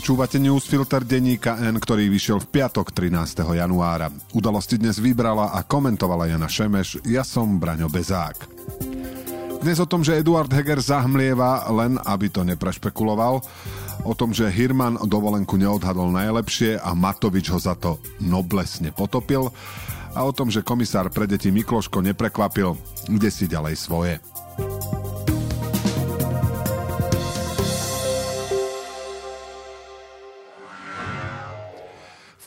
Počúvate newsfilter denníka N, ktorý vyšiel v piatok 13. januára. Udalosti dnes vybrala a komentovala Jana Šemeš, ja som Braňo Bezák. Dnes o tom, že Eduard Heger zahmlieva, len aby to neprešpekuloval, o tom, že Hirman dovolenku neodhadol najlepšie a Matovič ho za to noblesne potopil a o tom, že komisár pre deti Mikloško neprekvapil, kde si ďalej svoje.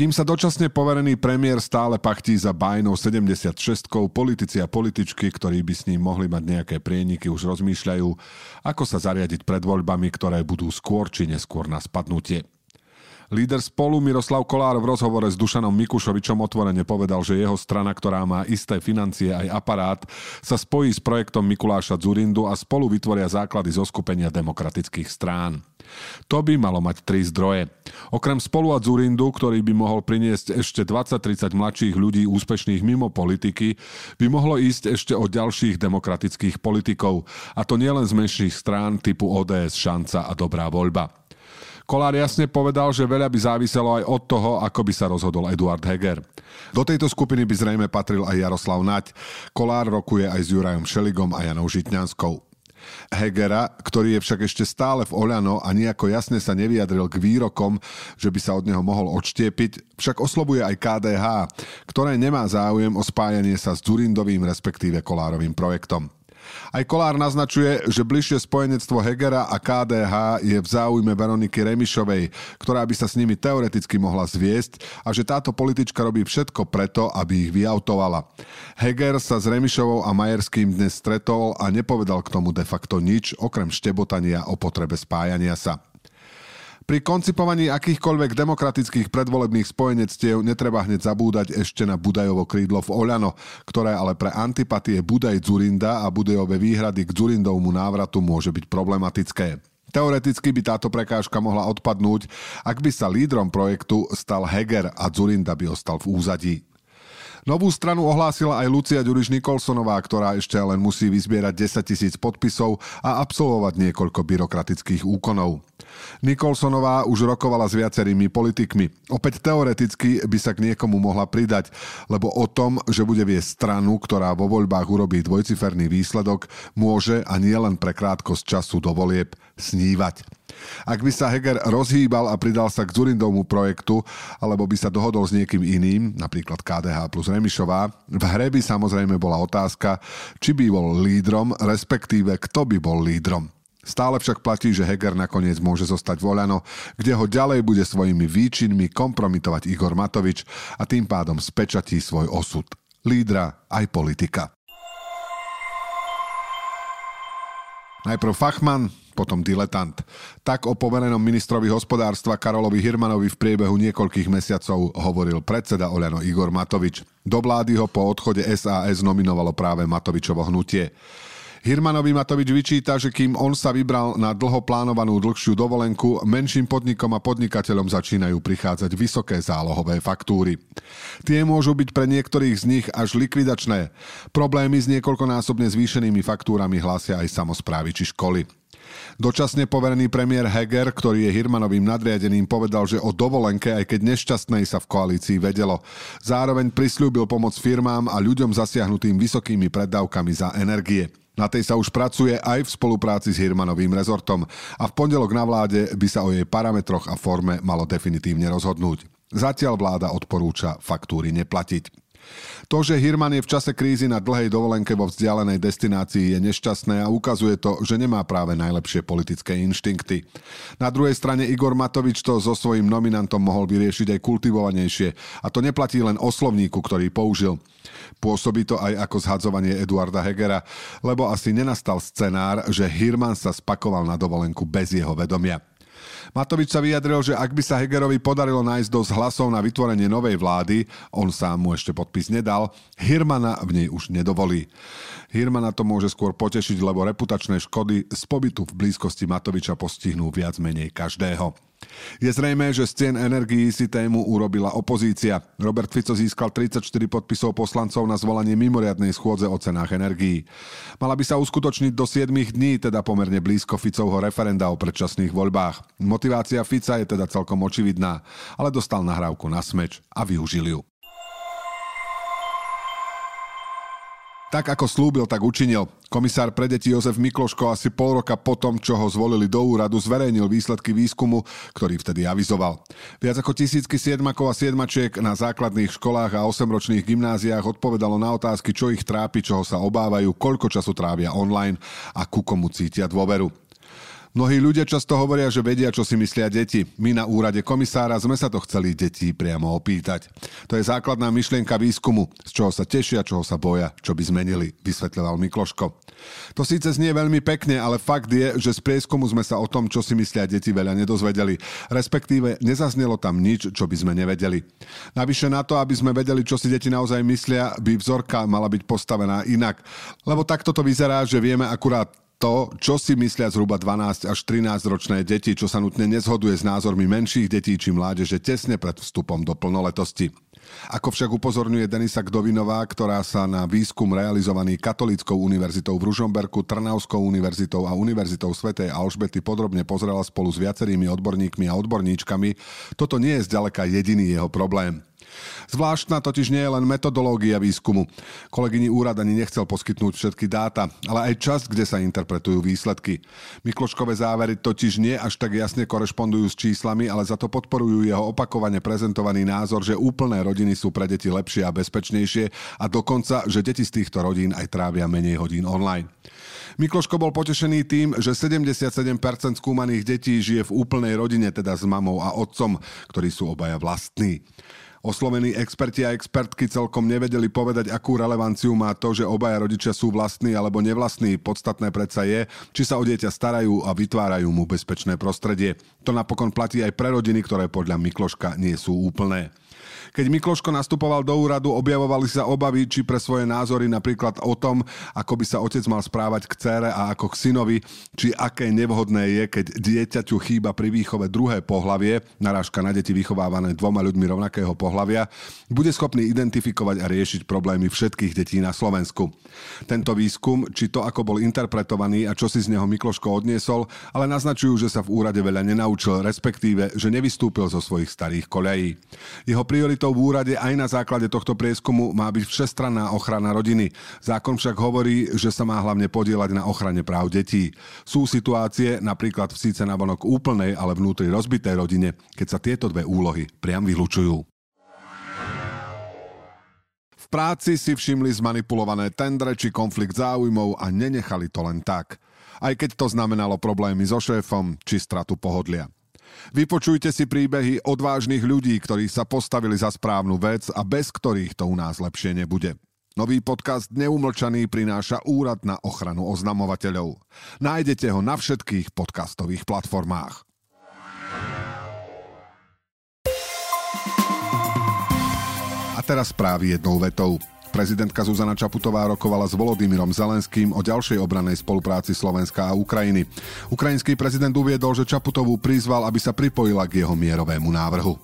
Kým sa dočasne poverený premiér stále pachtí za bajnou 76 politici a političky, ktorí by s ním mohli mať nejaké prieniky, už rozmýšľajú, ako sa zariadiť pred voľbami, ktoré budú skôr či neskôr na spadnutie. Líder spolu Miroslav Kolár v rozhovore s Dušanom Mikušovičom otvorene povedal, že jeho strana, ktorá má isté financie aj aparát, sa spojí s projektom Mikuláša Zurindu a spolu vytvoria základy zoskupenia demokratických strán. To by malo mať tri zdroje. Okrem spolu a Zurindu, ktorý by mohol priniesť ešte 20-30 mladších ľudí úspešných mimo politiky, by mohlo ísť ešte o ďalších demokratických politikov. A to nielen z menších strán typu ODS, Šanca a Dobrá voľba. Kolár jasne povedal, že veľa by záviselo aj od toho, ako by sa rozhodol Eduard Heger. Do tejto skupiny by zrejme patril aj Jaroslav Nať. Kolár rokuje aj s Jurajom Šeligom a Janou Žitňanskou. Hegera, ktorý je však ešte stále v Oľano a nejako jasne sa nevyjadril k výrokom, že by sa od neho mohol odštiepiť, však oslovuje aj KDH, ktoré nemá záujem o spájanie sa s Durindovým respektíve Kolárovým projektom. Aj Kolár naznačuje, že bližšie spojenectvo Hegera a KDH je v záujme Veroniky Remišovej, ktorá by sa s nimi teoreticky mohla zviesť a že táto politička robí všetko preto, aby ich vyautovala. Heger sa s Remišovou a Majerským dnes stretol a nepovedal k tomu de facto nič, okrem štebotania o potrebe spájania sa. Pri koncipovaní akýchkoľvek demokratických predvolebných spojenectiev netreba hneď zabúdať ešte na Budajovo krídlo v Oľano, ktoré ale pre antipatie Budaj Zurinda a Budajové výhrady k Zurindovmu návratu môže byť problematické. Teoreticky by táto prekážka mohla odpadnúť, ak by sa lídrom projektu stal Heger a Zurinda by ostal v úzadí. Novú stranu ohlásila aj Lucia Ďuriš Nikolsonová, ktorá ešte len musí vyzbierať 10 tisíc podpisov a absolvovať niekoľko byrokratických úkonov. Nikolsonová už rokovala s viacerými politikmi. Opäť teoreticky by sa k niekomu mohla pridať, lebo o tom, že bude viesť stranu, ktorá vo voľbách urobí dvojciferný výsledok, môže a nie len pre krátkosť času do volieb snívať. Ak by sa Heger rozhýbal a pridal sa k Zurindovmu projektu, alebo by sa dohodol s niekým iným, napríklad KDH plus Remišová, v hre by samozrejme bola otázka, či by bol lídrom, respektíve kto by bol lídrom. Stále však platí, že Heger nakoniec môže zostať voľano, kde ho ďalej bude svojimi výčinmi kompromitovať Igor Matovič a tým pádom spečatí svoj osud. Lídra aj politika. Najprv Fachman, potom diletant. Tak o poverenom ministrovi hospodárstva Karolovi Hirmanovi v priebehu niekoľkých mesiacov hovoril predseda Oľano Igor Matovič. Do vlády ho po odchode SAS nominovalo práve Matovičovo hnutie. Hirmanovi Matovič vyčíta, že kým on sa vybral na dlho plánovanú dlhšiu dovolenku, menším podnikom a podnikateľom začínajú prichádzať vysoké zálohové faktúry. Tie môžu byť pre niektorých z nich až likvidačné. Problémy s niekoľkonásobne zvýšenými faktúrami hlásia aj samozprávy či školy. Dočasne poverený premiér Heger, ktorý je Hirmanovým nadriadeným, povedal, že o dovolenke, aj keď nešťastnej sa v koalícii vedelo. Zároveň prislúbil pomoc firmám a ľuďom zasiahnutým vysokými preddavkami za energie. Na tej sa už pracuje aj v spolupráci s Hirmanovým rezortom a v pondelok na vláde by sa o jej parametroch a forme malo definitívne rozhodnúť. Zatiaľ vláda odporúča faktúry neplatiť. To, že Hirman je v čase krízy na dlhej dovolenke vo vzdialenej destinácii je nešťastné a ukazuje to, že nemá práve najlepšie politické inštinkty. Na druhej strane Igor Matovič to so svojím nominantom mohol vyriešiť aj kultivovanejšie a to neplatí len o slovníku, ktorý použil. Pôsobí to aj ako zhadzovanie Eduarda Hegera, lebo asi nenastal scenár, že Hirman sa spakoval na dovolenku bez jeho vedomia. Matovič sa vyjadril, že ak by sa Hegerovi podarilo nájsť dosť hlasov na vytvorenie novej vlády, on sám mu ešte podpis nedal, Hirmana v nej už nedovolí. Hirmana to môže skôr potešiť, lebo reputačné škody z pobytu v blízkosti Matoviča postihnú viac menej každého. Je zrejme, že z cien energií si tému urobila opozícia. Robert Fico získal 34 podpisov poslancov na zvolanie mimoriadnej schôdze o cenách energií. Mala by sa uskutočniť do 7 dní, teda pomerne blízko Ficovho referenda o predčasných voľbách. Motivácia Fica je teda celkom očividná, ale dostal nahrávku na smeč a využil ju. Tak ako slúbil, tak učinil. Komisár pre deti Jozef Mikloško asi pol roka potom, čo ho zvolili do úradu, zverejnil výsledky výskumu, ktorý vtedy avizoval. Viac ako tisícky siedmakov a siedmačiek na základných školách a osemročných gymnáziách odpovedalo na otázky, čo ich trápi, čoho sa obávajú, koľko času trávia online a ku komu cítia dôveru. Mnohí ľudia často hovoria, že vedia, čo si myslia deti. My na úrade komisára sme sa to chceli detí priamo opýtať. To je základná myšlienka výskumu, z čoho sa tešia, čoho sa boja, čo by zmenili, vysvetľoval Mikloško. To síce znie veľmi pekne, ale fakt je, že z prieskumu sme sa o tom, čo si myslia deti, veľa nedozvedeli. Respektíve nezaznelo tam nič, čo by sme nevedeli. Navyše na to, aby sme vedeli, čo si deti naozaj myslia, by vzorka mala byť postavená inak. Lebo takto to vyzerá, že vieme akurát to, čo si myslia zhruba 12 až 13 ročné deti, čo sa nutne nezhoduje s názormi menších detí či mládeže tesne pred vstupom do plnoletosti. Ako však upozorňuje Denisa Gdovinová, ktorá sa na výskum realizovaný Katolíckou univerzitou v Ružomberku, Trnavskou univerzitou a Univerzitou svätej Alžbety podrobne pozrela spolu s viacerými odborníkmi a odborníčkami, toto nie je zďaleka jediný jeho problém. Zvláštna totiž nie je len metodológia výskumu. Kolegyni úrad ani nechcel poskytnúť všetky dáta, ale aj čas, kde sa interpretujú výsledky. Mikloškové závery totiž nie až tak jasne korešpondujú s číslami, ale za to podporujú jeho opakovane prezentovaný názor, že úplné rodiny sú pre deti lepšie a bezpečnejšie a dokonca, že deti z týchto rodín aj trávia menej hodín online. Mikloško bol potešený tým, že 77% skúmaných detí žije v úplnej rodine, teda s mamou a otcom, ktorí sú obaja vlastní. Oslovení experti a expertky celkom nevedeli povedať, akú relevanciu má to, že obaja rodičia sú vlastní alebo nevlastní. Podstatné predsa je, či sa o dieťa starajú a vytvárajú mu bezpečné prostredie. To napokon platí aj pre rodiny, ktoré podľa Mikloška nie sú úplné. Keď Mikloško nastupoval do úradu, objavovali sa obavy, či pre svoje názory napríklad o tom, ako by sa otec mal správať k cére a ako k synovi, či aké nevhodné je, keď dieťaťu chýba pri výchove druhé pohlavie, narážka na deti vychovávané dvoma ľuďmi rovnakého pohlavia, bude schopný identifikovať a riešiť problémy všetkých detí na Slovensku. Tento výskum, či to ako bol interpretovaný a čo si z neho Mikloško odniesol, ale naznačujú, že sa v úrade veľa nenaučil, respektíve, že nevystúpil zo svojich starých koľají. Jeho prioritou prioritou v úrade aj na základe tohto prieskumu má byť všestranná ochrana rodiny. Zákon však hovorí, že sa má hlavne podielať na ochrane práv detí. Sú situácie, napríklad v síce navonok úplnej, ale vnútri rozbitej rodine, keď sa tieto dve úlohy priam vylučujú. Práci si všimli zmanipulované tendre či konflikt záujmov a nenechali to len tak. Aj keď to znamenalo problémy so šéfom či stratu pohodlia. Vypočujte si príbehy odvážnych ľudí, ktorí sa postavili za správnu vec a bez ktorých to u nás lepšie nebude. Nový podcast Neumlčaný prináša Úrad na ochranu oznamovateľov. Nájdete ho na všetkých podcastových platformách. A teraz správy jednou vetou. Prezidentka Zuzana Čaputová rokovala s Volodymyrom Zelenským o ďalšej obranej spolupráci Slovenska a Ukrajiny. Ukrajinský prezident uviedol, že Čaputovú prizval, aby sa pripojila k jeho mierovému návrhu.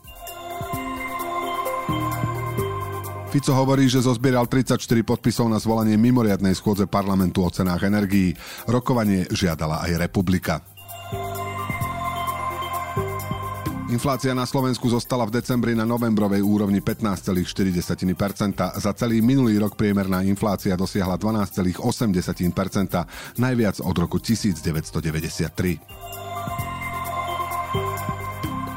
Fico hovorí, že zozbieral 34 podpisov na zvolanie mimoriadnej schôdze parlamentu o cenách energií. Rokovanie žiadala aj republika. Inflácia na Slovensku zostala v decembri na novembrovej úrovni 15,4%. Za celý minulý rok priemerná inflácia dosiahla 12,8%, najviac od roku 1993.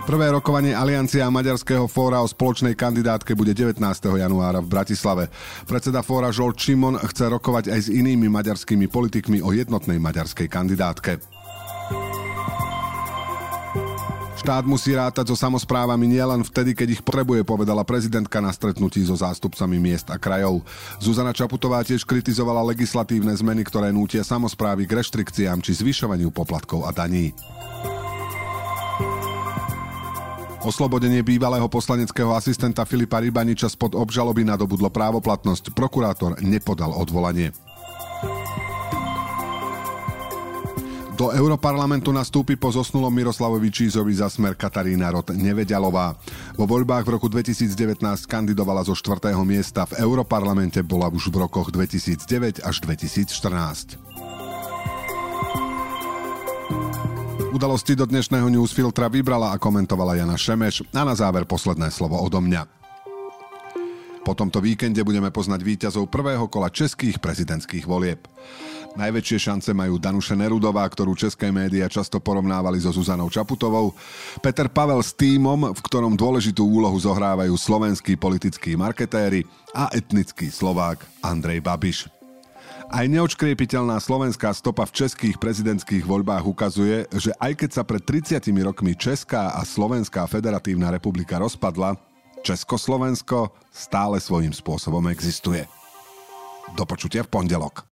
Prvé rokovanie Aliancia Maďarského fóra o spoločnej kandidátke bude 19. januára v Bratislave. Predseda fóra Žol Čimon chce rokovať aj s inými maďarskými politikmi o jednotnej maďarskej kandidátke. Štát musí rátať so samozprávami nielen vtedy, keď ich potrebuje, povedala prezidentka na stretnutí so zástupcami miest a krajov. Zuzana Čaputová tiež kritizovala legislatívne zmeny, ktoré nútia samozprávy k reštrikciám či zvyšovaniu poplatkov a daní. Oslobodenie bývalého poslaneckého asistenta Filipa Rybaniča spod obžaloby nadobudlo právoplatnosť. Prokurátor nepodal odvolanie. Do Europarlamentu nastúpi po zosnulom Miroslavovi Čízovi za smer Katarína Rod Nevedialová. Vo voľbách v roku 2019 kandidovala zo 4. miesta, v Europarlamente bola už v rokoch 2009 až 2014. Udalosti do dnešného newsfiltra vybrala a komentovala Jana Šemeš a na záver posledné slovo odo mňa. Po tomto víkende budeme poznať víťazov prvého kola českých prezidentských volieb. Najväčšie šance majú Danuše Nerudová, ktorú české médiá často porovnávali so Zuzanou Čaputovou, Peter Pavel s týmom, v ktorom dôležitú úlohu zohrávajú slovenskí politickí marketéri a etnický Slovák Andrej Babiš. Aj neočkriepiteľná slovenská stopa v českých prezidentských voľbách ukazuje, že aj keď sa pred 30 rokmi Česká a Slovenská federatívna republika rozpadla, Československo stále svojím spôsobom existuje. Do počutia v pondelok.